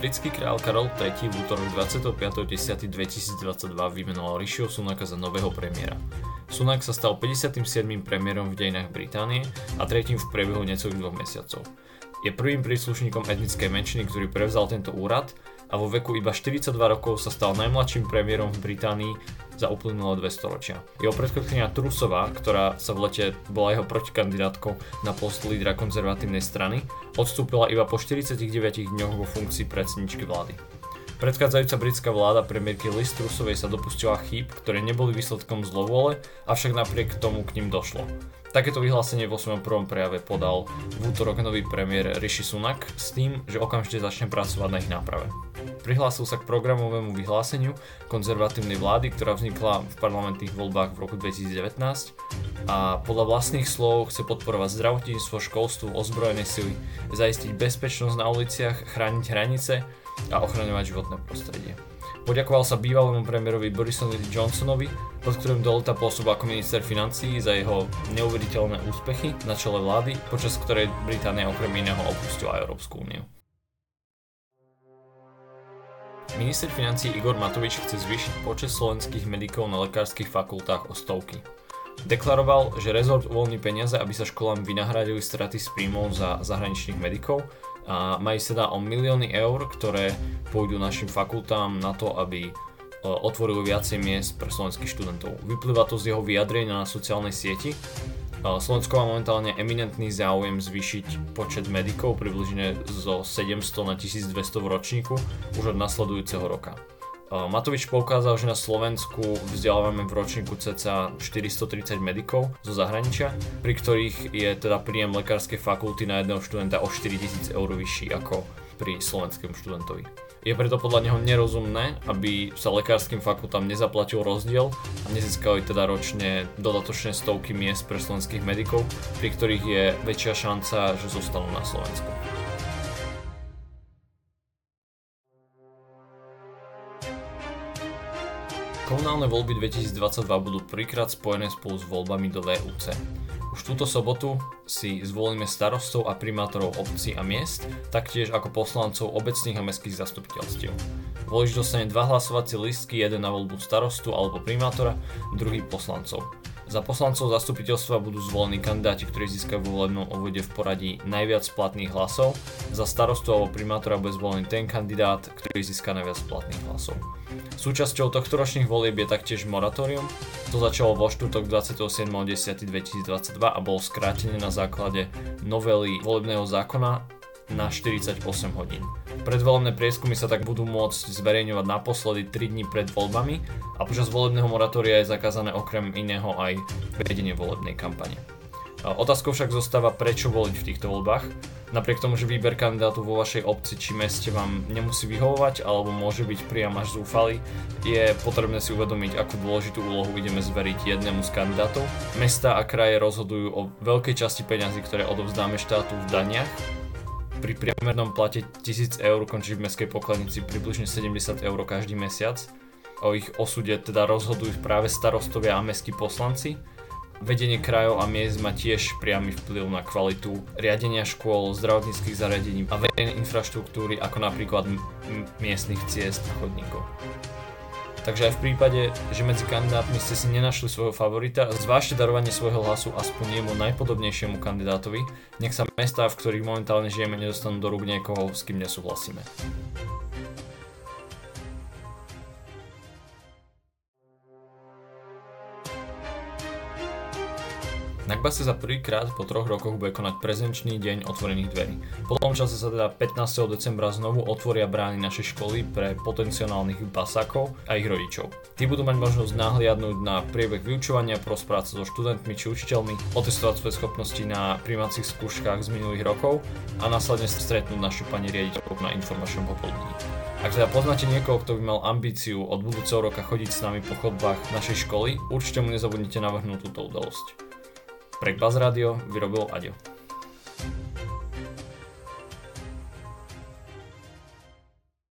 Britský král Karol III v útorok 25.10.2022 vymenoval Rishiho Sunaka za nového premiéra. Sunak sa stal 57. premiérom v dejinách Británie a tretím v priebehu necelých dvoch mesiacov. Je prvým príslušníkom etnickej menšiny, ktorý prevzal tento úrad a vo veku iba 42 rokov sa stal najmladším premiérom v Británii za uplynulé dve storočia. Jeho predchodkynia Trusová, ktorá sa v lete bola jeho protikandidátkou na post lídra konzervatívnej strany, odstúpila iba po 49 dňoch vo funkcii predsedničky vlády. Predchádzajúca britská vláda premiérky Liz Trusovej sa dopustila chýb, ktoré neboli výsledkom zlovole, avšak napriek tomu k ním došlo. Takéto vyhlásenie vo svojom prvom prejave podal v útorok nový premiér Rishi Sunak s tým, že okamžite začne pracovať na ich náprave. Prihlásil sa k programovému vyhláseniu konzervatívnej vlády, ktorá vznikla v parlamentných voľbách v roku 2019 a podľa vlastných slov chce podporovať zdravotníctvo, školstvo, ozbrojené sily, zaistiť bezpečnosť na uliciach, chrániť hranice a ochraňovať životné prostredie. Poďakoval sa bývalému premiérovi Borisovi Johnsonovi, pod ktorým do leta pôsobil ako minister financií za jeho neuveriteľné úspechy na čele vlády, počas ktorej Británia okrem iného opustila Európsku úniu. Minister financí Igor Matovič chce zvýšiť počet slovenských medikov na lekárskych fakultách o stovky. Deklaroval, že rezort uvoľní peniaze, aby sa školám vynahradili straty z príjmov za zahraničných medikov a majú sa o milióny eur, ktoré pôjdu našim fakultám na to, aby e, otvorili viacej miest pre slovenských študentov. Vyplýva to z jeho vyjadrenia na sociálnej sieti. E, Slovensko má momentálne eminentný záujem zvýšiť počet medikov približne zo 700 na 1200 v ročníku už od nasledujúceho roka. Matovič poukázal, že na Slovensku vzdelávame v ročníku cca 430 medikov zo zahraničia, pri ktorých je teda príjem lekárskej fakulty na jedného študenta o 4000 eur vyšší ako pri slovenskom študentovi. Je preto podľa neho nerozumné, aby sa lekárskym fakultám nezaplatil rozdiel a nezískali teda ročne dodatočné stovky miest pre slovenských medikov, pri ktorých je väčšia šanca, že zostanú na Slovensku. Komunálne voľby 2022 budú prvýkrát spojené spolu s voľbami do VUC. Už túto sobotu si zvolíme starostov a primátorov obcí a miest, taktiež ako poslancov obecných a mestských zastupiteľstiev. Volič dostane dva hlasovacie listky, jeden na voľbu starostu alebo primátora, druhý poslancov. Za poslancov zastupiteľstva budú zvolení kandidáti, ktorí získajú vo volebnom obvode v poradí najviac platných hlasov. Za starostu alebo primátora bude zvolený ten kandidát, ktorý získa najviac platných hlasov. Súčasťou tohto ročných volieb je taktiež moratórium. To začalo vo štvrtok 27.10.2022 a bolo skrátené na základe novely volebného zákona na 48 hodín. Predvolebné prieskumy sa tak budú môcť zverejňovať naposledy 3 dní pred voľbami a počas volebného moratória je zakázané okrem iného aj vedenie volebnej kampane. Otázkou však zostáva, prečo voliť v týchto voľbách. Napriek tomu, že výber kandidátu vo vašej obci či meste vám nemusí vyhovovať alebo môže byť priam až zúfalý, je potrebné si uvedomiť, akú dôležitú úlohu ideme zveriť jednému z kandidátov. Mesta a kraje rozhodujú o veľkej časti peňazí, ktoré odovzdáme štátu v daniach pri priemernom plate 1000 eur končí v mestskej pokladnici približne 70 eur každý mesiac. O ich osude teda rozhodujú práve starostovia a mestskí poslanci. Vedenie krajov a miest má tiež priamy vplyv na kvalitu riadenia škôl, zdravotníckých zariadení a verejnej infraštruktúry ako napríklad miestnych ciest a chodníkov. Takže aj v prípade, že medzi kandidátmi ste si nenašli svojho favorita, zvážte darovanie svojho hlasu aspoň jemu najpodobnejšiemu kandidátovi, nech sa mestá, v ktorých momentálne žijeme, nedostanú do rúk niekoho, s kým nesúhlasíme. Na Kbase sa prvýkrát po troch rokoch bude konať prezenčný deň otvorených dverí. Po tom čase sa teda 15. decembra znovu otvoria brány našej školy pre potenciálnych basákov a ich rodičov. Tí budú mať možnosť nahliadnúť na priebeh vyučovania, prosprávať sa so študentmi či učiteľmi, otestovať svoje schopnosti na príjmacích skúškach z minulých rokov a následne stretnúť našu pani riaditeľku na informačnom popoludní. Ak teda poznáte niekoho, kto by mal ambíciu od budúceho roka chodiť s nami po chodbách našej školy, určite mu nezabudnite navrhnúť túto udalosť. Pre Buzz Radio vyrobil Aďo.